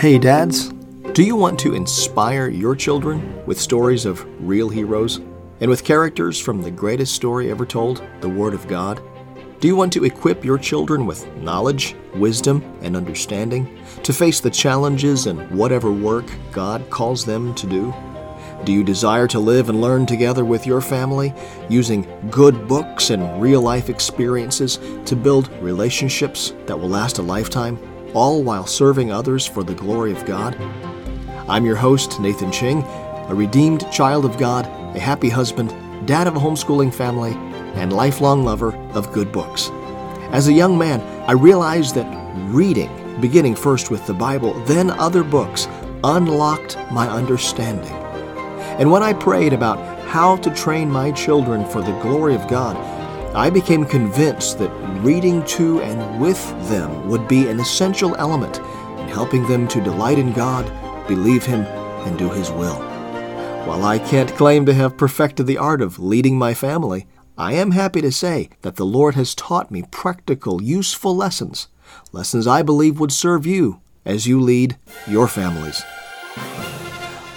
Hey, dads. Do you want to inspire your children with stories of real heroes and with characters from the greatest story ever told, the Word of God? Do you want to equip your children with knowledge, wisdom, and understanding to face the challenges and whatever work God calls them to do? Do you desire to live and learn together with your family using good books and real life experiences to build relationships that will last a lifetime, all while serving others for the glory of God? I'm your host, Nathan Ching, a redeemed child of God, a happy husband, dad of a homeschooling family, and lifelong lover of good books. As a young man, I realized that reading, beginning first with the Bible, then other books, unlocked my understanding. And when I prayed about how to train my children for the glory of God, I became convinced that reading to and with them would be an essential element in helping them to delight in God, believe Him, and do His will. While I can't claim to have perfected the art of leading my family, I am happy to say that the Lord has taught me practical, useful lessons, lessons I believe would serve you as you lead your families.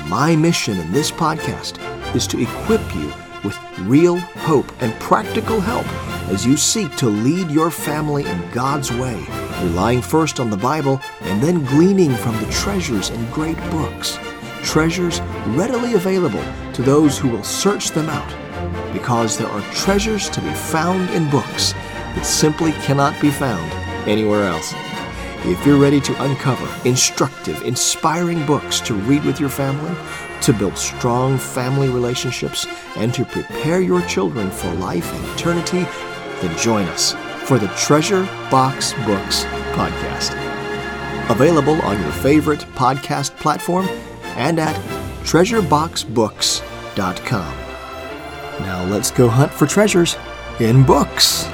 My mission in this podcast is to equip you with real hope and practical help as you seek to lead your family in God's way, relying first on the Bible and then gleaning from the treasures in great books, treasures readily available to those who will search them out because there are treasures to be found in books that simply cannot be found anywhere else. If you're ready to uncover instructive, inspiring books to read with your family, to build strong family relationships, and to prepare your children for life and eternity, then join us for the Treasure Box Books podcast. Available on your favorite podcast platform and at treasureboxbooks.com. Now let's go hunt for treasures in books.